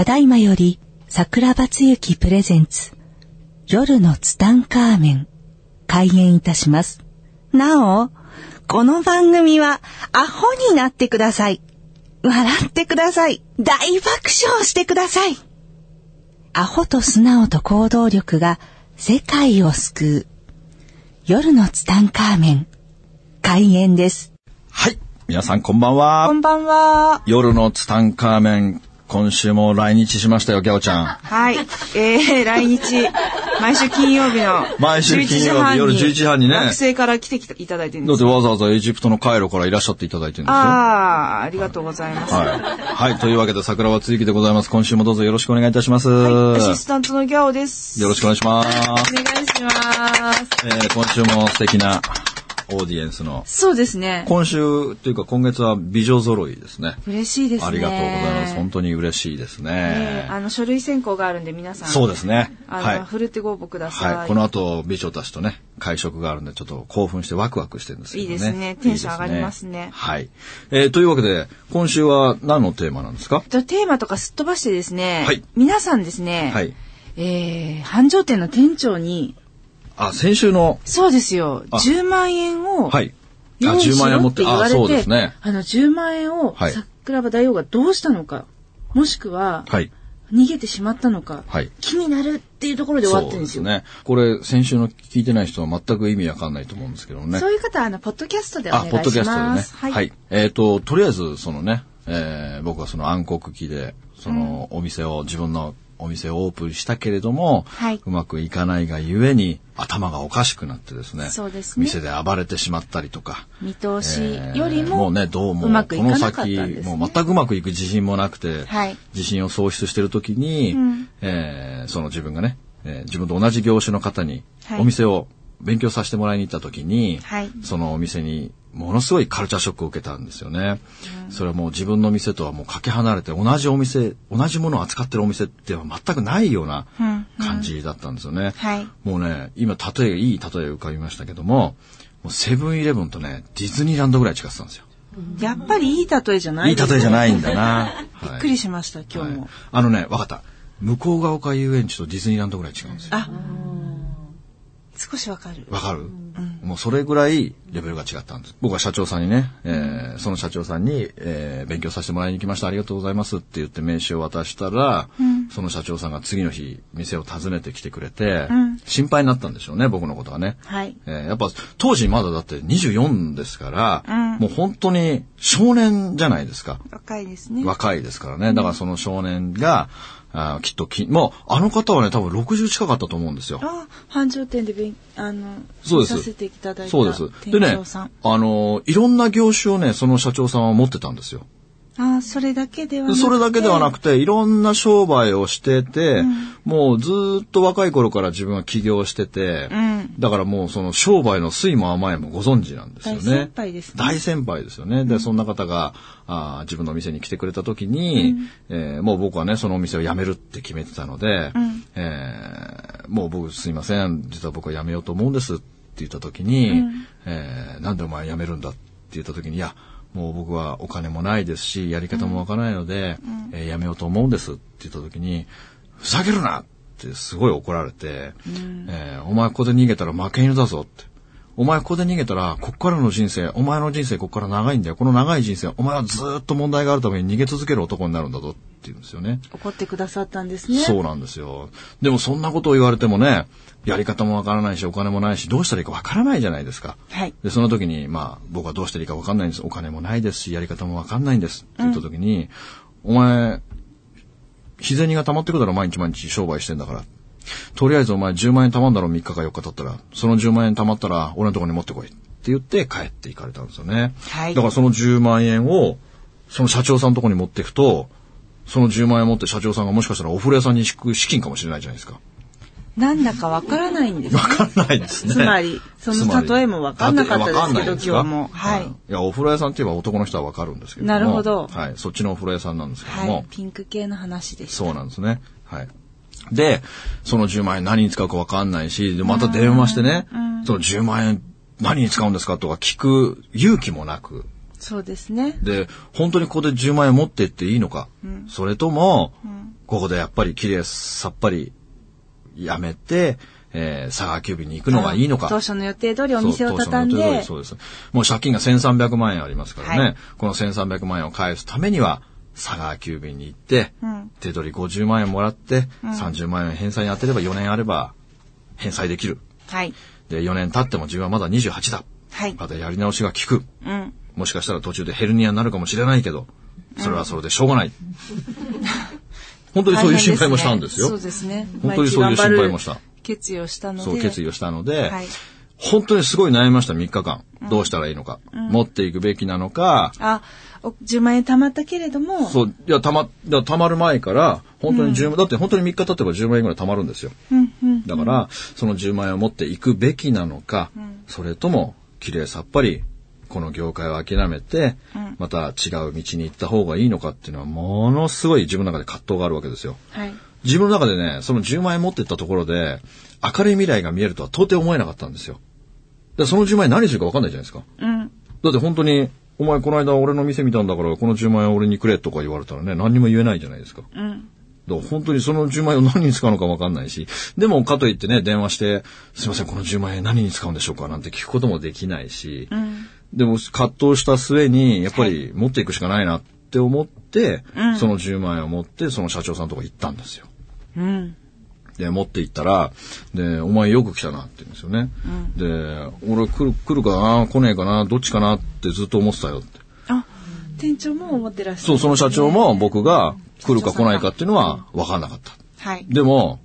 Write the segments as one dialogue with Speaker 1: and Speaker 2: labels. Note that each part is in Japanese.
Speaker 1: ただいまより桜庭つゆきプレゼンツ夜のツタンカーメン開演いたします。なお、この番組はアホになってください。笑ってください。大爆笑してください。アホと素直と行動力が世界を救う。夜のツタンカーメン開演です。
Speaker 2: はい。皆さんこんばんは。
Speaker 3: こんばんは。
Speaker 2: 夜のツタンカーメン、今週も来日しましたよ、ギャオちゃん。
Speaker 3: はい。えー、来日、毎週金曜日の
Speaker 2: 毎週金曜日夜11時半にね
Speaker 3: 学生から来ていただいてるん
Speaker 2: だって。わざわざエジプトのカイロからいらっしゃっていただいてるんですよ。は
Speaker 3: ああ、ありがとうございます。
Speaker 2: い。はい。というわけで、桜庭つゆきでございます。今週もどうぞよろしくお願いいたします。
Speaker 3: アシスタントのギャオです。
Speaker 2: よろしくお願いします。
Speaker 3: お願いします。
Speaker 2: えー今週も素敵なオーディエンスの、
Speaker 3: そうですね。
Speaker 2: 今週というか今月は美女揃いですね。
Speaker 3: 嬉しいですね。
Speaker 2: ありがとうございます。本当に嬉しいですね
Speaker 3: ね。あの、書類選考があるんで皆さん。
Speaker 2: そうですね。
Speaker 3: あの、
Speaker 2: はい。
Speaker 3: ふるってご応募ください。
Speaker 2: はい。この後、美女たちとね、会食があるんで、ちょっと興奮してワクワクしてるんですけどね。
Speaker 3: いいですねテンション上がりますね
Speaker 2: いいですはい。えーというわけで、今週は何のテーマなんですか？
Speaker 3: テーマとかすっ飛ばしてですね。
Speaker 2: はい
Speaker 3: 皆さんですね。
Speaker 2: はい。
Speaker 3: えー、繁盛店の店長に、
Speaker 2: あ、先週の、
Speaker 3: そうですよ。
Speaker 2: あ
Speaker 3: 10万円を、
Speaker 2: はい。あ、10
Speaker 3: 用意しろ
Speaker 2: 万円持って、
Speaker 3: 言われて、
Speaker 2: そうですね。
Speaker 3: あの10万円を
Speaker 2: はい
Speaker 3: 桜庭大王がどうしたのか、もしくは
Speaker 2: はい。
Speaker 3: 逃げてしまったのか、
Speaker 2: はい
Speaker 3: 気になるっていうところで終わってるんですよ。
Speaker 2: ね。これ、先週の聞いてない人は全く意味わかんないと思うんですけどもね。
Speaker 3: そういう方はあのポッドキャストでお願
Speaker 2: あ、
Speaker 3: いし
Speaker 2: ポッドキャストでね
Speaker 3: ます。。
Speaker 2: はい。えっ、と、とりあえず、そのね、えー僕はその暗黒期で、そのお店を、自分のお店をオープンしたけれども、
Speaker 3: はい。う
Speaker 2: まくいかないがゆえに、頭がおかしくなってですね、
Speaker 3: そうですね。
Speaker 2: 店で暴れてしまったりとか、
Speaker 3: 見通し
Speaker 2: えー
Speaker 3: よりも、
Speaker 2: もうね、どうも、
Speaker 3: うまくい
Speaker 2: この先、もう全くうまくいく自信もなくて、
Speaker 3: はい。
Speaker 2: 自信を喪失してる時に、えーその自分がね、えー自分と同じ業種の方に
Speaker 3: はい。
Speaker 2: お店を勉強させてもらいに行った時に、
Speaker 3: はい
Speaker 2: そのお店にものすごいカルチャーショックを受けたんですよね。それはもう自分の店とはもうかけ離れて同じお店、同じものを扱ってるお店っては全くないような感じだったんですよね。
Speaker 3: はい
Speaker 2: もうね、今例え、いい例え浮かびましたけども、もうセブンイレブンとね、ディズニーランドぐらい近ってたんですよ。
Speaker 3: やっぱりいい例えじゃない
Speaker 2: いい例えじゃないんだな。
Speaker 3: びっくりしました、今日も。
Speaker 2: はいあのね、わかった。向こうが丘遊園地とディズニーランドぐらい違うんですよ。
Speaker 3: あ、少しわかる。
Speaker 2: わかる、もうそれぐらいレベルが違ったんです。僕は社長さんにね、えーその社長さんに、えー勉強させてもらいに来ました。ありがとうございますって言って名刺を渡したら、その社長さんが次の日、店を訪ねてきてくれて、心配になったんでしょうね、僕のことはね。
Speaker 3: はい。
Speaker 2: えーやっぱ当時まだだって24ですから、もう本当に少年じゃないですか。
Speaker 3: 若いですね。
Speaker 2: 若いですからね。だからその少年が、あーきっとき、もうあの方はね、多分60近かったと思うんですよ。
Speaker 3: あ、繁盛店で勉あの
Speaker 2: そうです
Speaker 3: させていただいた
Speaker 2: そうです。
Speaker 3: 店
Speaker 2: でねあの、いろんな業種をね、その社長さんは持ってたんですよ。
Speaker 3: あ、それだけではなくて。
Speaker 2: それだけではなくて、いろんな商売をしてて、もうずーっと若い頃から自分は起業してて、
Speaker 3: ん。
Speaker 2: だからもうその商売の酸いも甘いもご存知なんですよね。
Speaker 3: 大先輩ですね。
Speaker 2: 大先輩ですよね。で、そんな方が、あー自分のお店に来てくれた時に、えーもう僕はね、そのお店を辞めるって決めてたので、えーもう僕すいません、実は僕は辞めようと思うんですって言った時に、えーなんでお前辞めるんだって言った時に、いや、もう僕はお金もないですし、やり方もわからないので、えー辞めようと思うんですって言った時に、ふざけるなってすごい怒られて、えーお前ここで逃げたら負け犬だぞって。お前ここで逃げたら、こっからの人生、お前の人生こっから長いんだよ。この長い人生、お前はずーっと問題があるために逃げ続ける男になるんだぞって言うんですよね。
Speaker 3: 怒ってくださったんですね。
Speaker 2: そうなんですよ。でもそんなことを言われてもね、やり方もわからないし、お金もないし、どうしたらいいかわからないじゃないですか。
Speaker 3: はい。
Speaker 2: で、その時に、まあ、僕はどうしたらいいかわかんないんです。お金もないですし、やり方もわかんないんです。って言った時に、お前、日銭が溜まってくだろ、毎日毎日商売してんだから。とりあえずお前10万円貯まんだろ、3日か4日経ったら。その10万円貯まったら、俺のところに持ってこい。って言って帰って行かれたんですよね。
Speaker 3: はい
Speaker 2: だからその10万円を、その社長さんのところに持っていくと、その10万円持って社長さんがもしかしたらお風呂屋さんに敷く資金かもしれないじゃないですか。
Speaker 3: なんだかわからないんです、ね。
Speaker 2: わかんないですね。
Speaker 3: つまりその例えもわかんなかったですけど今日もはい
Speaker 2: いや、お風呂屋さんって言えば男の人はわかるんですけども。
Speaker 3: なるほど
Speaker 2: はい。そっちのお風呂屋さんなんですけども。
Speaker 3: はい。ピンク系の話でした。
Speaker 2: そうなんですね。はい。で、その10万円何に使うかわかんないし、で、また電話してね、その10万円何に使うんですかとか聞く勇気もなく、
Speaker 3: そうですね。
Speaker 2: で、本当にここで10万円持ってっていいのか、それとも、ここでやっぱり綺麗さっぱりやめて、えー、佐川急便に行くのがいいのか。
Speaker 3: 当初の予定通りお店を畳んで。
Speaker 2: そうです。もう借金が1300万円ありますからね。
Speaker 3: はい
Speaker 2: この1300万円を返すためには、佐川急便に行って、
Speaker 3: うん
Speaker 2: 手取り50万円もらって、30万円返済に当てれば4年あれば返済できる。
Speaker 3: はい。
Speaker 2: で、4年経っても自分はまだ28だ。
Speaker 3: はい。
Speaker 2: またやり直しが効く。
Speaker 3: うん。
Speaker 2: もしかしたら途中でヘルニアになるかもしれないけど、それはそれでしょうがない。本当にそういう心配もしたんですよ。
Speaker 3: そうですね。
Speaker 2: 本当にそういう心配もした
Speaker 3: 決意をしたので。
Speaker 2: そう決意をしたので、
Speaker 3: はい。
Speaker 2: 本当にすごい悩みました、3日間。どうしたらいいのか。持っていくべきなのか、
Speaker 3: あ、お10万円貯まったけれども、
Speaker 2: そう、いや、たま、いやたまる前から、本当に10万、だって本当に3日経てば10万円ぐらいたまるんですよ。
Speaker 3: うんうん。
Speaker 2: だから、その10万円を持っていくべきなのか、それとも、綺麗さっぱり、この業界を諦めて、また違う道に行った方がいいのかっていうのは、ものすごい自分の中で葛藤があるわけですよ。
Speaker 3: はい。
Speaker 2: 自分の中でね、その10万円持ってったところで、明るい未来が見えるとは到底思えなかったんですよ。でその10万円何するか分かんないじゃないですか。
Speaker 3: うん。
Speaker 2: だって本当に、お前この間俺の店見たんだから、この10万円俺にくれとか言われたらね、何にも言えないじゃないですか。
Speaker 3: うん。
Speaker 2: だから本当にその10万円を何に使うのか分かんないし、でもかといってね、電話して、すいません、この10万円何に使うんでしょうかなんて聞くこともできないし、
Speaker 3: うん。
Speaker 2: でも葛藤した末に、やっぱり持っていくしかないなって思って、
Speaker 3: うん
Speaker 2: その10万円を持って、その社長さんのとこ行ったんですよ。
Speaker 3: うん。
Speaker 2: で、持って行ったら、で、お前よく来たなって言うんですよね。で、俺来る、来るかな来ねえかなどっちかなってずっと思ってたよって。
Speaker 3: あ、店長も思ってらっしゃる、
Speaker 2: そう、その社長も僕が来るか来ないかっていうのは分かんなかった。
Speaker 3: はい。
Speaker 2: でも、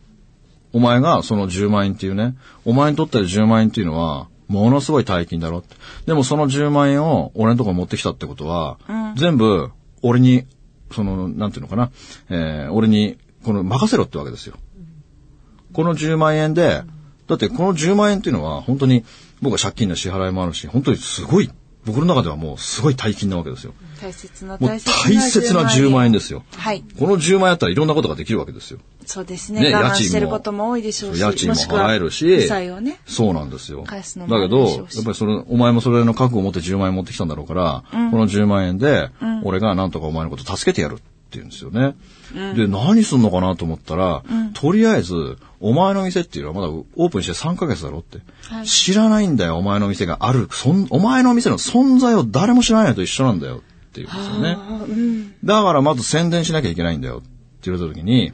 Speaker 2: お前がその10万円っていうね、お前にとっての10万円っていうのは、ものすごい大金だろって。でもその10万円を俺のところに持ってきたってことは、
Speaker 3: うん
Speaker 2: 全部俺に、その、なんていうのかな、えー俺に、この任せろってわけですよ。この10万円で、だってこの10万円っていうのは本当に僕は借金の支払いもあるし、本当にすごい、僕の中ではもうすごい大金なわけですよ。
Speaker 3: 大切な大切な
Speaker 2: 大切な10万円ですよ。
Speaker 3: はい。
Speaker 2: この10万円あったらいろんなことができるわけですよ。
Speaker 3: そうですね。
Speaker 2: ね家賃も
Speaker 3: してることも多いでしょうし。
Speaker 2: 家賃も払えるし、
Speaker 3: 負債をね。
Speaker 2: そうなんですよ。
Speaker 3: 返すのもあ
Speaker 2: だけど、やっぱりそれ、お前もそれの覚悟を持って10万円持ってきたんだろうから、この10万円で、俺がなんとかお前のこと助けてやるって言うんですよね。で、何すんのかなと思ったら、とりあえず、お前の店っていうのはまだオープンして3ヶ月だろって。
Speaker 3: はい
Speaker 2: 知らないんだよ、お前の店がある。そん、お前の店の存在を誰も知らないのと一緒なんだよって言うんですよね。
Speaker 3: あうん。
Speaker 2: だからまず宣伝しなきゃいけないんだよって言われた時に、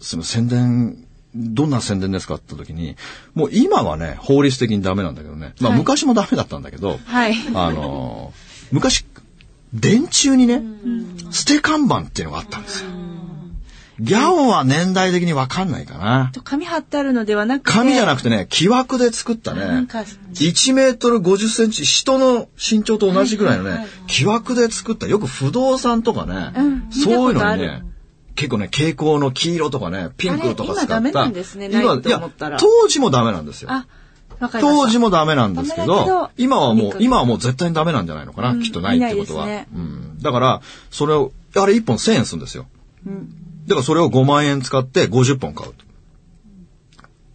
Speaker 2: その宣伝、どんな宣伝ですかって時に、もう今はね、法律的にダメなんだけどね。まあ
Speaker 3: はい
Speaker 2: 昔もダメだったんだけど、
Speaker 3: はい。
Speaker 2: あのー昔、電柱にね、捨て看板っていうのがあったんですよ。ギャオンは年代的にわかんないかな。
Speaker 3: と紙貼ってあるのではなくて。
Speaker 2: 紙じゃなくてね、木枠で作ったね、
Speaker 3: なんか、
Speaker 2: 1メートル50センチ、人の身長と同じぐらいのね、木枠で作った、よく不動産とかね、
Speaker 3: うん
Speaker 2: そういうのにね、結構ね、蛍光の黄色とかね、ピンクとか使った。
Speaker 3: 今ダメなんですね
Speaker 2: 今
Speaker 3: ないと思ったら
Speaker 2: 当時もダメなんですよ。当時もダメなんですけど今はもう、今はもう絶対にダメなんじゃないのかな、
Speaker 3: うん
Speaker 2: きっとないってことは。
Speaker 3: ね
Speaker 2: うん。だから、それを、あれ1本1000円するんですよ。
Speaker 3: うん。
Speaker 2: だからそれを5万円使って50本買うと。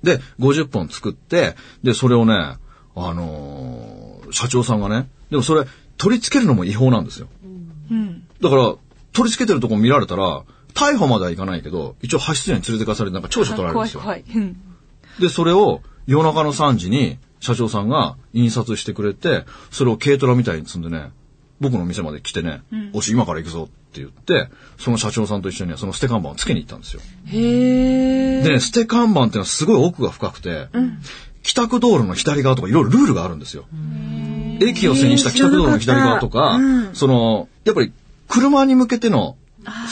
Speaker 2: で、50本作って、で、それをね、あのー社長さんがね、でもそれ、取り付けるのも違法なんですよ。
Speaker 3: うん。
Speaker 2: だから、取り付けてるとこ見られたら、逮捕まではいかないけど、一応派出所に連れてかされてなんか調書取られるんですよ。
Speaker 3: 怖い怖い。うん。
Speaker 2: で、それを夜中の3時に社長さんが印刷してくれて、それを軽トラみたいに積んでね、僕の店まで来てね、おし、今から行くぞって言って、その社長さんと一緒にその捨て看板をつけに行ったんですよ。
Speaker 3: へえ。
Speaker 2: でね、捨て看板っていうのはすごい奥が深くて、帰宅道路の左側とかいろいろルールがあるんですよ。駅を背にした帰宅道路の左側とか、
Speaker 3: うん
Speaker 2: その、やっぱり車に向けての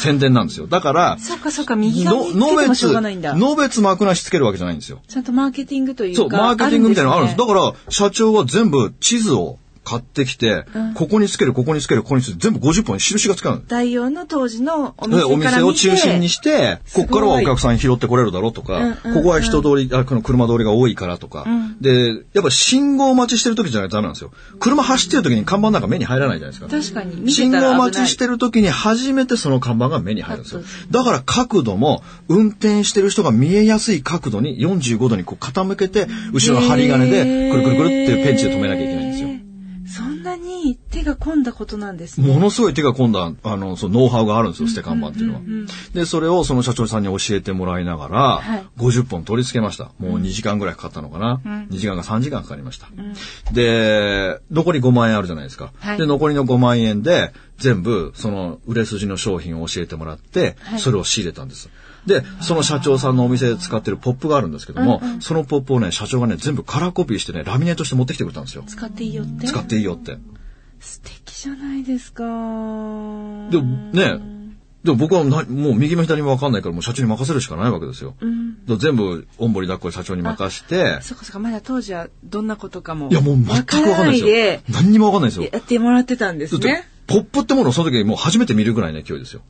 Speaker 2: 宣伝なんですよ。だから、
Speaker 3: そっかそっか、右側につけ
Speaker 2: の
Speaker 3: てもしょうがないんだ。
Speaker 2: のべつ幕なしつけるわけじゃないんですよ。
Speaker 3: ちゃんとマーケティングというか。
Speaker 2: そう、マーケティングみたいなのあるんです。
Speaker 3: ね
Speaker 2: だから、社長は全部地図を買ってきて、ここにつける、ここにつける、ここにつける、全部50本に印がつかる。
Speaker 3: 代用の当時のお
Speaker 2: でお
Speaker 3: 店から見て
Speaker 2: 店を中心にして、ここからはお客さん拾ってこれるだろうとか、
Speaker 3: うんうんうん
Speaker 2: ここは人通り、あこの車通りが多いからとか、
Speaker 3: ん
Speaker 2: で、やっぱ信号待ちしてる時じゃないとダメなんですよ。車走ってる時に看板なんか目に入らないじゃないですか。
Speaker 3: 確かに
Speaker 2: 信。号待ちしてる時に初めてその看板が目に入るんですよ
Speaker 3: あ。
Speaker 2: だから角度も運転してる人が見えやすい角度に45度にこう傾けて、後ろの針金でくるくるくるっていうペンチで止めなきゃいけない
Speaker 3: に手が込んだことなんですね。
Speaker 2: ものすごい手が込んだ、あの、そのノウハウがあるんですよ、捨て看板っていうのは。で、それをその社長さんに教えてもらいながら、
Speaker 3: はい
Speaker 2: 50本取り付けました。もう2時間ぐらいかかったのかな。2時間か3時間かかりました。で、残り5万円あるじゃないですか。
Speaker 3: はい
Speaker 2: で、残りの5万円で、全部、その、売れ筋の商品を教えてもらって、それを仕入れたんです。で、その社長さんのお店で使ってるポップがあるんですけども、そのポップをね、社長がね、全部カラーコピーしてね、ラミネートして持ってきてくれたんですよ。
Speaker 3: 使っていいよって？
Speaker 2: 使っていいよって。
Speaker 3: 素敵じゃないですか。
Speaker 2: でもね、でも僕はなもう右も左も分かんないからもう社長に任せるしかないわけですよ。だから全部おんぼり抱っこで社長に任して、
Speaker 3: そっかそっか、まだ当時はどんなことかも。
Speaker 2: いやもう全く分かんないですよ。何にも分かんないですよ。
Speaker 3: やってもらってたんですね。
Speaker 2: ポップってものをその時もう初めて見るぐらいの勢いですよ。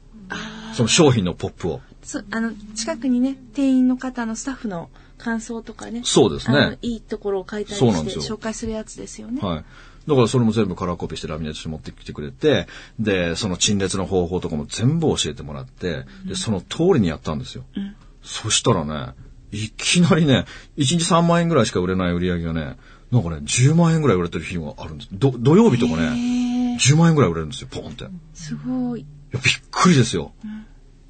Speaker 2: その商品のポップを。
Speaker 3: そあの、近くにね、店員の方のスタッフの感想とかね。
Speaker 2: そうですね
Speaker 3: いいところを書いたりして紹介するやつですよね。
Speaker 2: はい。だからそれも全部カラーコピーしてラミネートして持ってきてくれて、で、その陳列の方法とかも全部教えてもらって、で、その通りにやったんですよ。そしたらね、いきなりね、1日3万円ぐらいしか売れない売り上げがね、なんかね、10万円ぐらい売れてる日があるんです。ど土曜日とかね、10万円ぐらい売れるんですよ、ポンって。い
Speaker 3: すごい。
Speaker 2: や、びっくりですよ。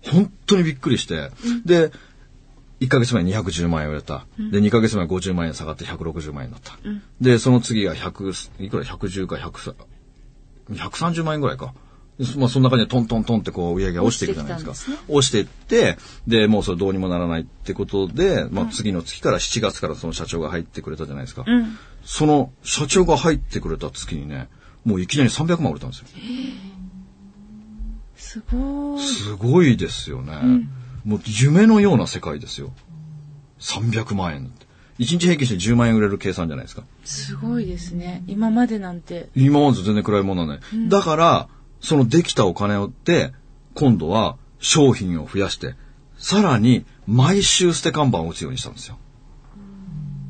Speaker 2: 本当にびっくりして。で、1ヶ月前に210万円売れた。で、2ヶ月前50万円下がって160万円だった。で、その次が100、いくら？110か100、130万円ぐらいか。でまあ、その中にはトントントンってこう売り上げが落ちていくじゃないですか。落ちていって、で、もうそれどうにもならないってことで、まあ次の月から7月からその社長が入ってくれたじゃないですか。その社長が入ってくれた月にね、もういきなり300万売れたんですよ。
Speaker 3: すごい。
Speaker 2: すごいですよね。もう夢のような世界ですよ。300万円って。1日平均して10万円売れる計算じゃないですか。
Speaker 3: すごいですね。今までなんて。
Speaker 2: 今までと全然暗いものはない。だから、そのできたお金をで、今度は商品を増やして、さらに毎週捨て看板を打つようにしたんですよ。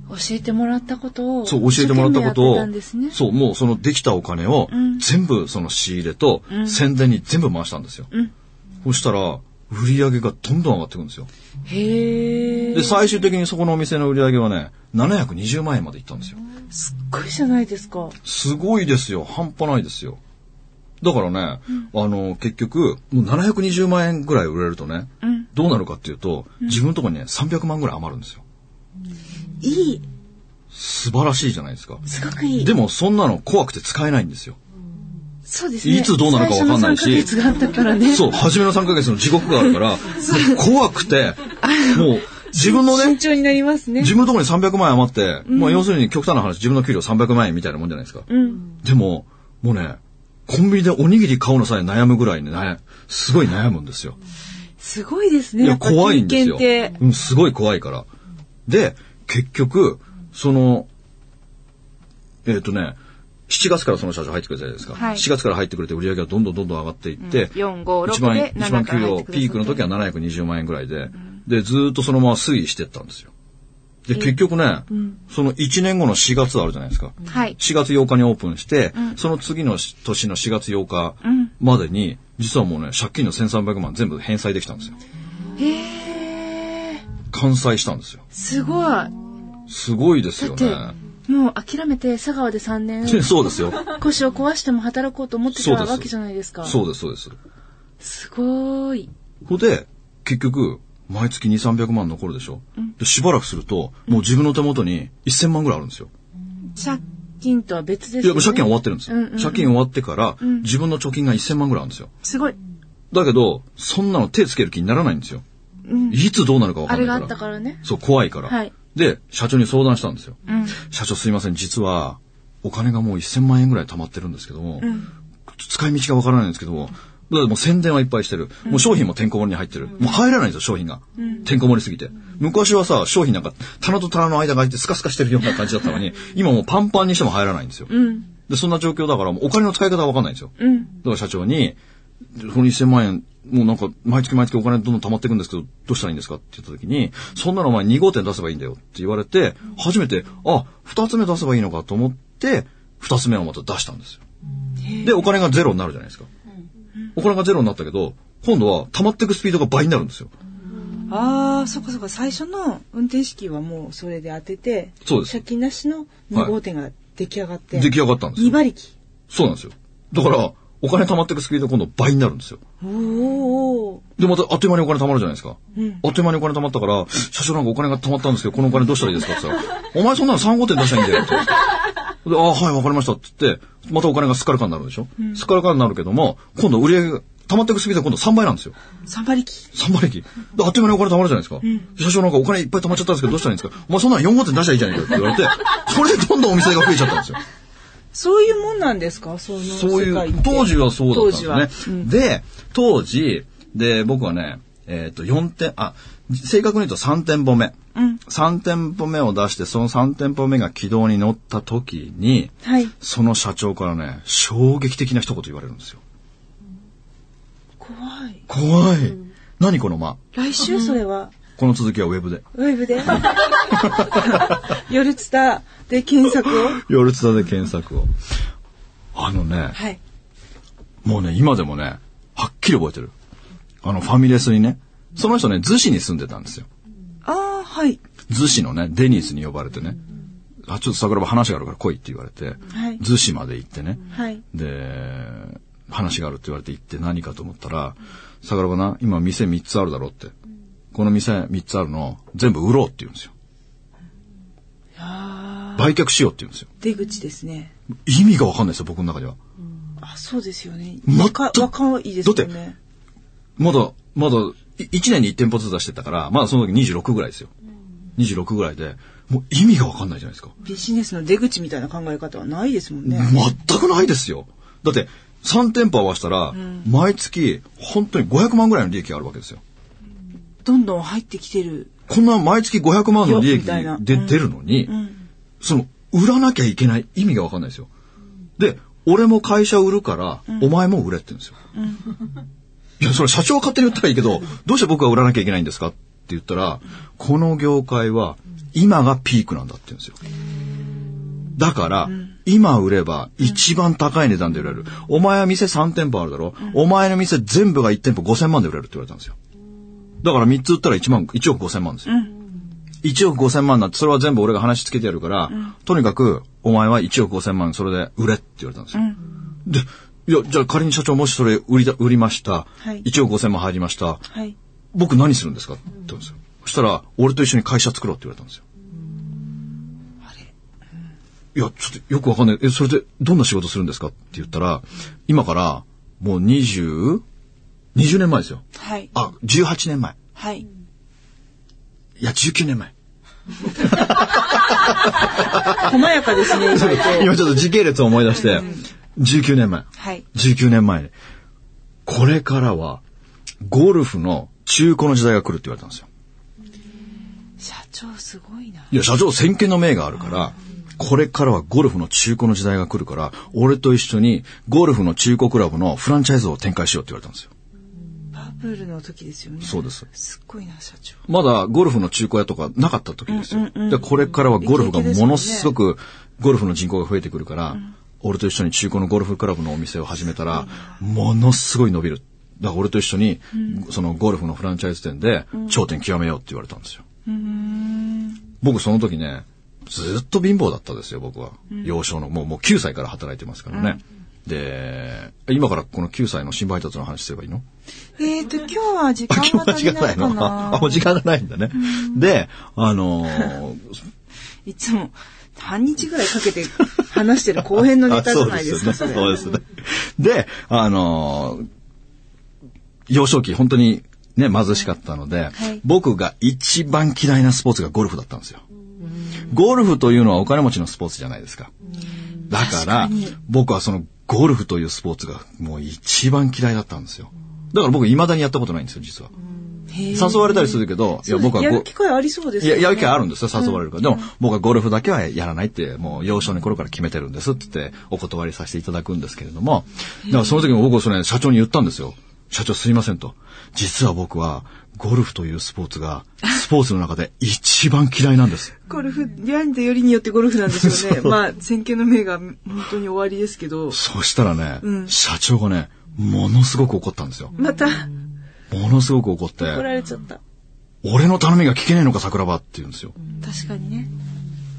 Speaker 3: 教えてもらったことを。
Speaker 2: そう、教えてもらったことを。そう、もうそのできたお金を、全部その仕入れと、宣伝に全部回したんですよ。そしたら、売り上げがどんどん上がっていくんですよ。
Speaker 3: へえ。
Speaker 2: で、最終的にそこのお店の売り上げはね、720万円までいったんですよ。
Speaker 3: すっごいじゃないですか。
Speaker 2: すごいですよ。半端ないですよ。だからね、あの、結局、もう720万円ぐらい売れるとね、どうなるかっていうと、自分のところにね、300万ぐらい余るんですよ。
Speaker 3: いい。
Speaker 2: 素晴らしいじゃないですか。
Speaker 3: すごくいい。
Speaker 2: でも、そんなの怖くて使えないんですよ。
Speaker 3: そうですね。
Speaker 2: いつどうなるかわかんないし
Speaker 3: 最初の3ヶ月があったからね。
Speaker 2: そう、初めの3ヶ月の地獄があるから、怖くて、もう、自分のね、
Speaker 3: 慎重になりますね。
Speaker 2: 自分のところに300万円余って、まあ要するに極端な話、自分の給料300万円みたいなもんじゃないですか。でも、もうね、コンビニでおにぎり買うのさえ悩むぐらいね、悩すごい悩むんですよ。
Speaker 3: すごいですね。
Speaker 2: いや、怖いんですよ。うん、すごい怖いから。で、結局、その、えっ、とね、7月からその社長入ってくれたじゃないですか。
Speaker 3: はい
Speaker 2: 7月から入ってくれて売り上げがどんどんどんどん上がっていって、
Speaker 3: 4、5、6
Speaker 2: 一番、
Speaker 3: で
Speaker 2: 一番
Speaker 3: 7から入
Speaker 2: 給料、ピークの時は720万円ぐらいで、で、ずーっとそのまま推移してったんですよ。で、結局ね、その1年後の4月あるじゃないですか。
Speaker 3: はい。
Speaker 2: 4月8日にオープンして、その次の年の4月8日までに、実はもうね、借金の1300万全部返済できたんですよ。
Speaker 3: へえ。
Speaker 2: 完済したんですよ。
Speaker 3: すごい。
Speaker 2: すごいですよね。
Speaker 3: だもう諦めて佐川で3年
Speaker 2: そうですよ。
Speaker 3: 腰を壊しても働こうと思ってたわけじゃないですか。
Speaker 2: そうです、そうです。
Speaker 3: すごい。
Speaker 2: ほで、結局、毎月2、300万残るでしょ、で、しばらくすると、もう自分の手元に1000万ぐらいあるんですよ。
Speaker 3: 借金とは別です
Speaker 2: いや、
Speaker 3: よね。
Speaker 2: もう借金は終わってるんですよ。
Speaker 3: うんうんうん
Speaker 2: 借金終わってから、自分の貯金が1000万ぐらいあるんですよ。
Speaker 3: すごい。
Speaker 2: だけど、そんなの手つける気にならないんですよ。いつどうなるかわかんないから。
Speaker 3: あれがあったからね。
Speaker 2: そう、怖いから。
Speaker 3: はい
Speaker 2: で、社長に相談したんですよ。
Speaker 3: うん。
Speaker 2: 社長すいません、実は、お金がもう1000万円ぐらい貯まってるんですけども、使い道がわからないんですけども、だからもう宣伝はいっぱいしてる。もう商品もてんこ盛りに入ってる。もう入らないんですよ、商品が。てんこ盛りすぎて。昔はさ、商品なんか棚と棚の間が空いてスカスカしてるような感じだったのに、今もうパンパンにしても入らないんですよ。
Speaker 3: うん。
Speaker 2: で、そんな状況だからもうお金の使い方がわかんないんですよ。
Speaker 3: うん。
Speaker 2: だから社長に、この1000万円、もうなんか、毎月毎月お金どんどん溜まっていくんですけど、どうしたらいいんですかって言った時に、そんなのお前2号店出せばいいんだよって言われて、初めて、あ、2つ目出せばいいのかと思って、2つ目をまた出したんですよ。で、お金がゼロになるじゃないですか。お金がゼロになったけど、今度は溜まっていくスピードが倍になるんですよ。
Speaker 3: ああ、そっかそっか。最初の運転式はもうそれで当てて、
Speaker 2: そうです
Speaker 3: 借金なしの2号店が出来上がって。
Speaker 2: 出来上がったんですよ
Speaker 3: 2馬力。
Speaker 2: そうなんですよ。だから、お金貯まっていくスピードが今度倍になるんですよ。で、またあっという間にお金貯まるじゃないですか。あっという間にお金貯まったから、社長なんかお金が貯まったんですけど、このお金どうしたらいいですか？って言ったら、お前そんなの3号店出したらいいんだよって。で、ああ、はい、わかりましたって言って、またお金がスカルカになるでしょ、スカルカになるけども、今度売り上げが溜まっていくスピードが今度3倍なんですよ。
Speaker 3: 三馬力。
Speaker 2: 3倍力。であっという間にお金貯まるじゃないですか。社長なんかお金いっぱい貯まっちゃったんですけど、どうしたらいいんですかお前そんなの4号店出したらいいじゃないか？って言われて、それでどんどんお店が増えちゃったんですよ。
Speaker 3: そういうもんなんですか？そ
Speaker 2: ういう、当時はそうだったんですね。で、当時、で、僕はね、えっ、と、4店、あ、正確に言うと3店舗目。
Speaker 3: うん
Speaker 2: 3店舗目を出して、その3店舗目が軌道に乗った時に、
Speaker 3: はい。
Speaker 2: その社長からね、衝撃的な一言言われるんですよ。
Speaker 3: 怖い。
Speaker 2: 怖い。何この間？
Speaker 3: 来週それは、
Speaker 2: この続きはウェブで。
Speaker 3: ウェブで？夜ツタで検索を？
Speaker 2: 夜ツタで検索を。あのね、
Speaker 3: はい。
Speaker 2: もうね、今でもね、はっきり覚えてる。あの、ファミレスにね、その人ね、逗子に住んでたんですよ。
Speaker 3: ああ、はい。
Speaker 2: 逗子のね、デニースに呼ばれてね、あ、ちょっと桜庭話があるから来いって言われて、
Speaker 3: はい
Speaker 2: 逗子まで行ってね、
Speaker 3: はい。
Speaker 2: で、話があるって言われて行って何かと思ったら、桜庭な、今店3つあるだろうって。この店3つあるの全部売ろうって言うんですよ。売却しようって言うんですよ。
Speaker 3: 出口ですね。
Speaker 2: 意味がわかんないですよ、僕の中では。
Speaker 3: あ、そうですよね。若若いですよ
Speaker 2: だって
Speaker 3: ね。
Speaker 2: まだ、まだ、い1年に1店舗ずつ出してたから、まだその時26ぐらいですよ。26ぐらいで、もう意味がわかんないじゃないですか。
Speaker 3: ビジネスの出口みたいな考え方はないですもんね。
Speaker 2: 全くないですよ。だって、3店舗合わせたら、毎月、本当に500万ぐらいの利益があるわけですよ。
Speaker 3: どんどん入ってきてる。
Speaker 2: こんな毎月500万の利益で
Speaker 3: うん。
Speaker 2: 出るのに、
Speaker 3: ん。
Speaker 2: その、売らなきゃいけない意味がわかんないですよ。で、俺も会社売るから、お前も売れって言うんですよ。いや、それ社長は勝手に言ったらいいけど、どうして僕が売らなきゃいけないんですかって言ったら、この業界は、今がピークなんだって言うんですよ。だから、今売れば一番高い値段で売れる。お前は店3店舗あるだろ、お前の店全部が1店舗5000万で売れるって言われたんですよ。だから3つ売ったら1万、1億5000万ですよ。1億5000万になって、それは全部俺が話つけてやるから、とにかく、お前は1億5000万それで売れって言われたんですよ。で、いや、じゃあ仮に社長もしそれ売りだ、売りました。
Speaker 3: はい
Speaker 2: 1億5000万入りました。
Speaker 3: はい。
Speaker 2: 僕何するんですかって言うんですよ。そしたら、俺と一緒に会社作ろうって言われたんですよ。いや、ちょっとよくわかんない。え、それでどんな仕事するんですかって言ったら、今からもう20、20年前ですよ。
Speaker 3: はい。
Speaker 2: あ、18年前。
Speaker 3: はい。
Speaker 2: いや、19年前。
Speaker 3: 細やかです ね。
Speaker 2: 今ちょっと時系列を思い出して、19年前。
Speaker 3: はい。
Speaker 2: 19年前に。これからは、ゴルフの中古の時代が来るって言われたんですよ。
Speaker 3: 社長すごいな。
Speaker 2: いや、社長、先見の明があるから、これからはゴルフの中古の時代が来るから、俺と一緒にゴルフの中古クラブのフランチャイズを展開しようって言われたんですよ。
Speaker 3: バブルの時ですよね。
Speaker 2: そうです。
Speaker 3: すっごいな、社長。
Speaker 2: まだゴルフの中古屋とかなかった時ですよ。
Speaker 3: うんうんうん
Speaker 2: で、これからはゴルフが
Speaker 3: も
Speaker 2: のすごく、ゴルフの人口が増えてくるから、俺と一緒に中古のゴルフクラブのお店を始めたら、ものすごい伸びる。だから俺と一緒に、そのゴルフのフランチャイズ店で頂点極めようって言われたんですよ。僕その時ね、ずっと貧乏だったですよ、僕は。幼少の、もうもう9歳から働いてますからね。で、今からこの9歳の新配達の話すればいいの？
Speaker 3: えーと、今日は時
Speaker 2: あ、
Speaker 3: 間が足りな
Speaker 2: い
Speaker 3: かな。
Speaker 2: あ、もう時間がないんだね。で、あのー
Speaker 3: いつも半日ぐらいかけて話してる後編のネタじゃないですか、
Speaker 2: あ
Speaker 3: そ
Speaker 2: うですよね。そうですね。で、あのー幼少期本当にね、貧しかったので、
Speaker 3: はい
Speaker 2: 僕が一番嫌いなスポーツがゴルフだったんですよ。ゴルフというのはお金持ちのスポーツじゃないですか。だから僕はそのゴルフというスポーツがもう一番嫌いだったんですよ。だから僕未だにやったことないんですよ、実は。誘われたりするけど、いや僕は
Speaker 3: や
Speaker 2: ゴ
Speaker 3: る機会ありそうです
Speaker 2: いや。やる気はあるんですよ、誘われるから。でも、僕はゴルフだけはやらないって、もう幼少の頃から決めてるんですって言って、お断りさせていただくんですけれども、だからその時も僕はそれ、社長に言ったんですよ。社長すいませんと。実は僕は、ゴルフというスポーツが、スポーツの中で一番嫌いなんです。
Speaker 3: ゴルフ、やんでよりによってゴルフなんですよね。まあ、先見の明が本当に終わりですけど、
Speaker 2: そしたらね、
Speaker 3: うん
Speaker 2: 社長がね、ものすごく怒ったんですよ。
Speaker 3: また、
Speaker 2: ものすごく怒って、
Speaker 3: 怒られちゃった。
Speaker 2: 俺の頼みが聞けねえのか、桜庭って言うんですよ。
Speaker 3: 確かにね。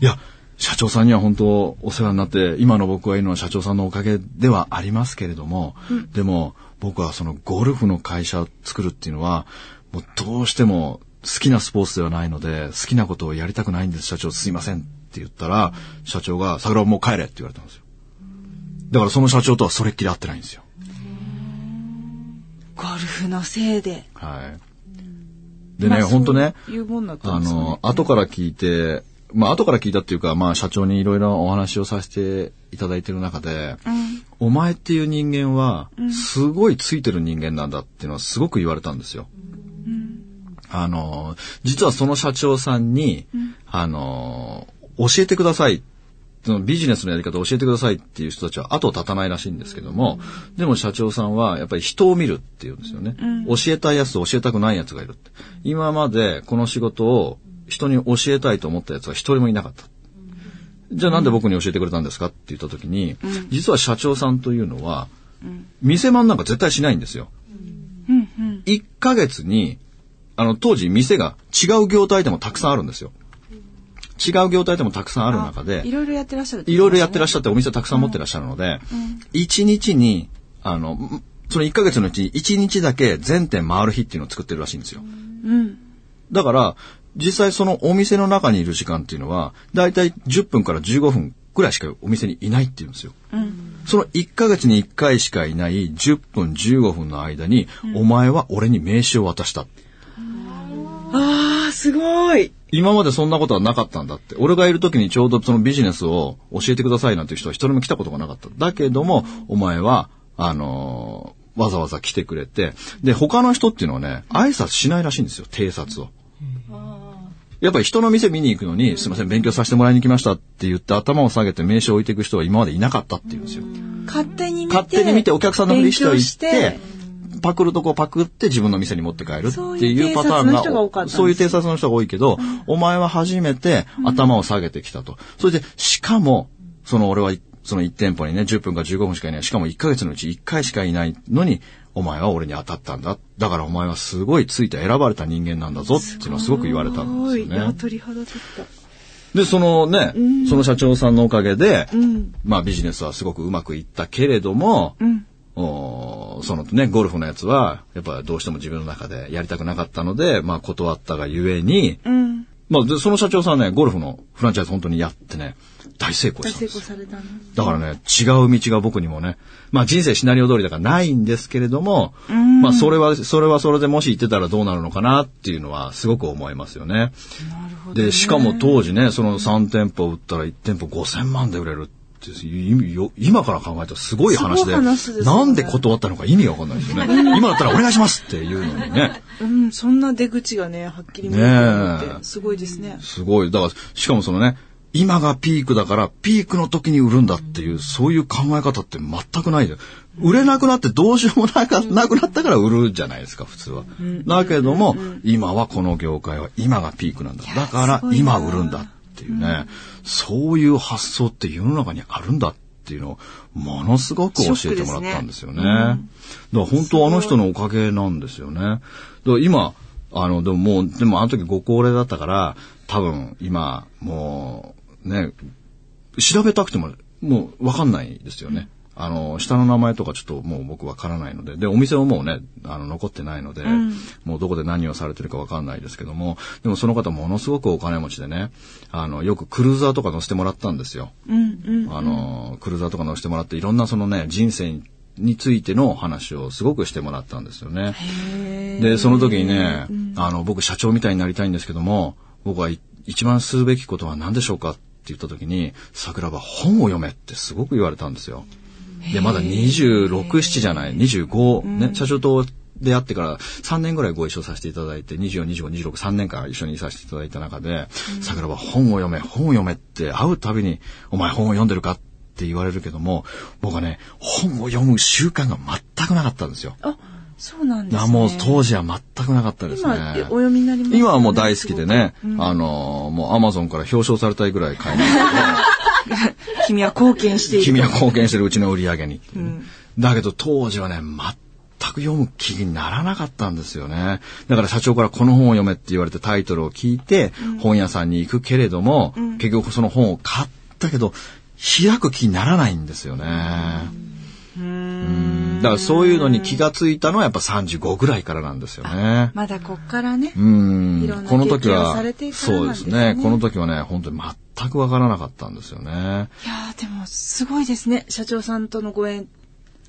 Speaker 2: いや、社長さんには本当お世話になって、今の僕がいるのは社長さんのおかげではありますけれども、でも僕はそのゴルフの会社を作るっていうのは、もうどうしても好きなスポーツではないので、好きなことをやりたくないんです、社長すいませんって言ったら、社長が、桜もう帰れって言われたんですよ。だからその社長とはそれっきり会ってないんですよ。
Speaker 3: ゴルフのせいで。
Speaker 2: はい。でね、
Speaker 3: まあ
Speaker 2: 本当ね、
Speaker 3: そういうもんだった
Speaker 2: あの、後から聞いて、まあ後から聞いたっていうか、まあ社長にいろいろお話をさせていただいてる中で、お前っていう人間は、すごいついてる人間なんだっていうのはすごく言われたんですよ。あの、実はその社長さんに、あの、教えてください。そのビジネスのやり方を教えてくださいっていう人たちは後を絶たないらしいんですけども、でも社長さんはやっぱり人を見るっていうんですよね。教えたいやつと教えたくないやつがいるって。今までこの仕事を人に教えたいと思ったやつは一人もいなかった。じゃあなんで僕に教えてくれたんですかって言った時に、実は社長さんというのは、店番なんか絶対しないんですよ。1ヶ月に、あの、当時店が違う業態でもたくさんあるんですよ。違う業態でもたくさんある中で、
Speaker 3: いろいろやってらっしゃる、
Speaker 2: いろいろやってらっしゃってお店たくさん持ってらっしゃるので、一、日に、あの、んその1ヶ月のうちに1日だけ全店回る日っていうのを作ってるらしいんですよ。だから、実際そのお店の中にいる時間っていうのは、だいたい10分から15分くらいしかお店にいないっていうんですよ。その1ヶ月に1回しかいない10分15分の間に、お前は俺に名刺を渡した。
Speaker 3: ああ、すごい。
Speaker 2: 今までそんなことはなかったんだって。俺がいる時にちょうどそのビジネスを教えてくださいなんていう人は一人も来たことがなかった。だけども、お前は、あのーわざわざ来てくれて、で、他の人っていうのはね、挨拶しないらしいんですよ、偵察を。やっぱり人の店見に行くのに、すいません、勉強させてもらいに来ましたって言って頭を下げて名刺を置いていく人は今までいなかったっていうんですよ。
Speaker 3: 勝手に見て。
Speaker 2: 勝手に見てお客さんのふりしておいて、パクるとこパクって自分の店に持って帰るっていうパターン
Speaker 3: が
Speaker 2: そういう偵察の人が多いけど、お前は初めて頭を下げてきたと。それで、しかも、その俺は、その1店舗にね、10分か15分しかいない。しかも1ヶ月のうち1回しかいないのに、お前は俺に当たったんだ。だからお前はすごいついて選ばれた人間なんだぞっていうのはすごく言われたんですよね。
Speaker 3: 鳥肌立った。
Speaker 2: で、そのね、その社長さんのおかげで、まあビジネスはすごくうまくいったけれども、おそのね、ゴルフのやつは、やっぱどうしても自分の中でやりたくなかったので、まあ断ったがゆえに、まあで、その社長さんはね、ゴルフのフランチャイズ本当にやってね、大成功
Speaker 3: 大成
Speaker 2: したんです
Speaker 3: 功されたの。
Speaker 2: だからね、違う道が僕にもね、まあ人生シナリオ通りだからないんですけれども、まあそれは、それはそれでもし言ってたらどうなるのかなっていうのはすごく思いますよね。で、しかも当時ね、その3店舗売ったら1店舗5000万で売れるって今から考えたらすごい話で、
Speaker 3: ね
Speaker 2: なんで断ったのか意味がわかんないですよね。今だったらお願いしますっていうのにね。
Speaker 3: うん、そんな出口がね、はっきり見えてるのって、すごいですね。
Speaker 2: すごい。だから、しかもそのね、今がピークだから、ピークの時に売るんだっていう、そういう考え方って全くないで。売れなくなってどうしようもなかなくなったから売るじゃないですか、普通は。だけども、今はこの業界は今がピークなんだ。だから今売るんだっていうね、そういう発想って世の中にあるんだっていうのを、ものすごく教えてもらったんですよね。だから本当あの人のおかげなんですよね。だから今、あの、でももう、でもあの時ご高齢だったから、多分今、もう、ね、調べたくても、もうわかんないですよね。あの、下の名前とかちょっともう僕わからないので、で、お店ももうね、あの、残ってないので、もうどこで何をされてるかわかんないですけども、でもその方ものすごくお金持ちでね、あの、よくクルーザーとか乗せてもらったんですよ。あの、クルーザーとか乗せてもらって、いろんなそのね、人生についての話をすごくしてもらったんですよね。で、その時にね、あの、僕社長みたいになりたいんですけども、僕はい一番するべきことは何でしょうかって言った時に、桜庭本を読めってすごく言われたんですよ。で、まだ26、7じゃない、25、ね、社長と出会ってから3年ぐらいご一緒させていただいて、24、25、26、3年間一緒にいさせていただいた中で、桜庭本を読め、本を読めって会うたびに、お前本を読んでるかって言われるけども、僕はね、本を読む習慣が全くなかったんですよ。
Speaker 3: あ、そうなんです
Speaker 2: あ
Speaker 3: ね。
Speaker 2: もう当時は全くなかったですね。
Speaker 3: 今、お読みになります
Speaker 2: 今はもう大好きでね、あのーもうアマゾンから表彰されたいぐらい買いに行って
Speaker 3: 君は貢献している。
Speaker 2: 君は貢献してるうちの売り上げに。だけど当時はね、く読む気にならなかったんですよね。だから社長からこの本を読めって言われてタイトルを聞いて、本屋さんに行くけれども、結局その本を買ったけど、開く気にならないんですよね。うんだからそういうのに気がついたのはやっぱ35ぐらいからなんですよね。
Speaker 3: まだこっからね。
Speaker 2: うん
Speaker 3: いろんな
Speaker 2: この時
Speaker 3: 経験を
Speaker 2: は
Speaker 3: されていくから
Speaker 2: そう
Speaker 3: なんです
Speaker 2: ね
Speaker 3: ね
Speaker 2: この時はね本当に全くわからなかったんですよね。
Speaker 3: いやーでもすごいですね。社長さんとのご縁。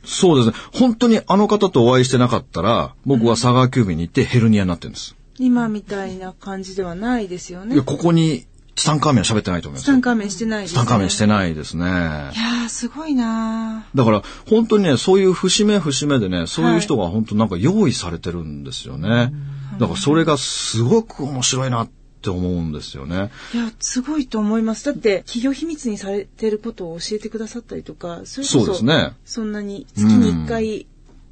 Speaker 2: そうですね本当にあの方とお会いしてなかったら僕は佐川急便に行ってヘルニアになってるんです。
Speaker 3: 今みたいな感じではないですよね
Speaker 2: いや。ここにツタンカーメンは喋ってないと思いますよ
Speaker 3: ツタン。カーメンしてないです、ね。
Speaker 2: ツタンカーメンしてないですね。
Speaker 3: いやーすごいな
Speaker 2: だから本当にねそういう節目節目でねそういう人が本当なんか用意されてるんですよね。だからそれがすごく面白いなって思うんですよね。
Speaker 3: ーいや、すごいと思います。だって、企業秘密にされてることを教えてくださったりとか、それこそ、
Speaker 2: そうですね
Speaker 3: そんなに月に一回、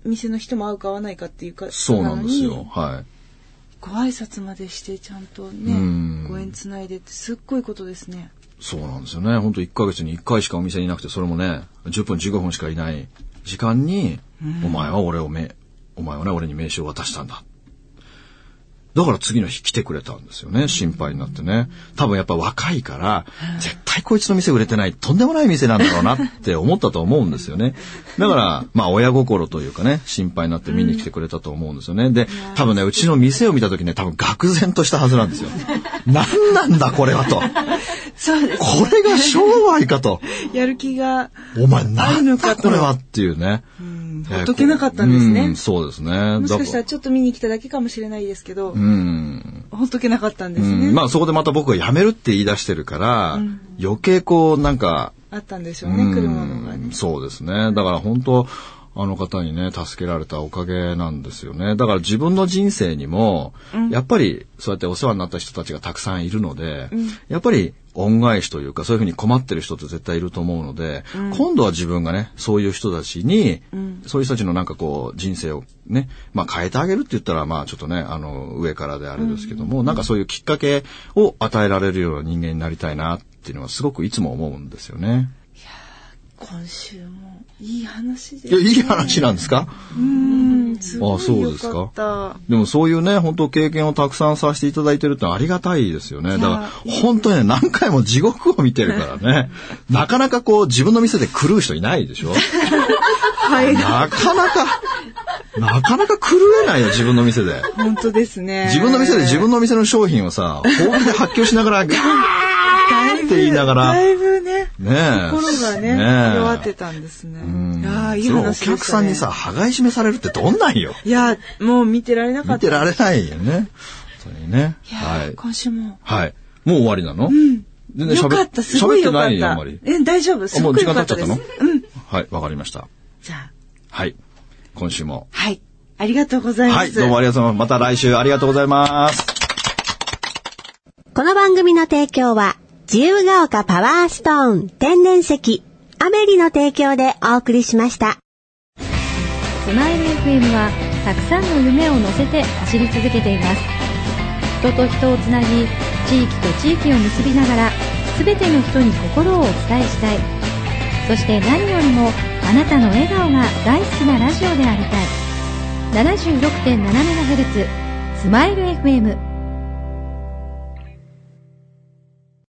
Speaker 3: 店の人も会うか会わないかっていうか、
Speaker 2: そうなんですよ。はい。
Speaker 3: ご挨拶までしてちゃんと
Speaker 2: うん
Speaker 3: ね、ご縁つないでってすっごいことですね。
Speaker 2: そうなんですよね。本当1ヶ月に1回しかお店にいなくて、それもね、10分15分しかいない時間に、お前は俺をめ、お前はね、俺に名刺を渡したんだ。だから次の日来てくれたんですよね。心配になってね。多分やっぱ若いから、絶対こいつの店売れてない、とんでもない店なんだろうなって思ったと思うんですよね。だから、まあ親心というかね、心配になって見に来てくれたと思うんですよね。で、多分ね、うちの店を見た時ね、多分愕然としたはずなんですよ。何なんだこれはと。
Speaker 3: そうです。
Speaker 2: これが商売かと。
Speaker 3: やる気が、
Speaker 2: お前なこれはっていうね。
Speaker 3: ほっとけなかったんですね
Speaker 2: うんそうですね。
Speaker 3: もしかしたら
Speaker 2: だ
Speaker 3: ちょっと見に来ただけかもしれないですけど、
Speaker 2: うん。
Speaker 3: ほっとけなかったんです
Speaker 2: う
Speaker 3: ね。
Speaker 2: んまあそこでまた僕が辞めるって言い出してるから、余計こうなんか、
Speaker 3: あったんでしょうね、来るものがね
Speaker 2: うん。そうですね。だから本当、あの方にね、助けられたおかげなんですよね。だから自分の人生にも、やっぱりそうやってお世話になった人たちがたくさんいるので、やっぱり恩返しというか、そういうふうに困ってる人って絶対いると思うので、今度は自分がね、そういう人たちに、そういう人たちのなんかこう、人生をね、まあ変えてあげるって言ったら、まあちょっとね、あの、上からであれですけども、なんかそういうきっかけを与えられるような人間になりたいなっていうのはすごくいつも思うんですよね。
Speaker 3: 今週もいい話で
Speaker 2: いや、いい話なんですか？
Speaker 3: うん、すご
Speaker 2: あそうですか？でもそういうね、本当経験をたくさんさせていただいてるってありがたいですよね。だから本当にね、何回も地獄を見てるからね。なかなかこう自分の店で狂う人いないでしょ？
Speaker 3: はい。
Speaker 2: なかなか、なかなか狂えないよ、自分の店で。
Speaker 3: 本当ですね。
Speaker 2: 自分の店で自分の店の商品をさ、ホームで発狂しながら、ガ ーって言いながら、
Speaker 3: だいぶね、
Speaker 2: ねえ。
Speaker 3: 心がね、
Speaker 2: ねえ
Speaker 3: 弱ってたんですね。
Speaker 2: うん
Speaker 3: いやーいい話でしたね。
Speaker 2: 客さんにさ、羽交い締めされるってどんなんよ。
Speaker 3: いや、もう見てられなかった。
Speaker 2: 見てられないよね。それにね。
Speaker 3: いやー
Speaker 2: はい。
Speaker 3: 今週も。
Speaker 2: はい。もう終わりなの？全然喋
Speaker 3: よかった、すごいよかった。
Speaker 2: 喋ってないよ、あんまり。
Speaker 3: え、大丈夫、す
Speaker 2: あもう時
Speaker 3: ごくよかっ
Speaker 2: 間経っちゃった
Speaker 3: です。
Speaker 2: の？
Speaker 3: うん。
Speaker 2: はい、わかりました。
Speaker 3: じゃあ、
Speaker 2: はい。今週も。
Speaker 3: はい。ありがとうございます。
Speaker 2: はい、どうもありがとうございます。また来週ありがとうございます。
Speaker 4: この番組の提供は、自由が丘パワーストーン天然石、アメリの提供でお送りしました。
Speaker 5: スマイル FM はたくさんの夢を乗せて走り続けています。人と人をつなぎ地域と地域を結びながら全ての人に心をお伝えしたい。そして何よりもあなたの笑顔が大好きなラジオでありたい。76.7MHz スマイル FM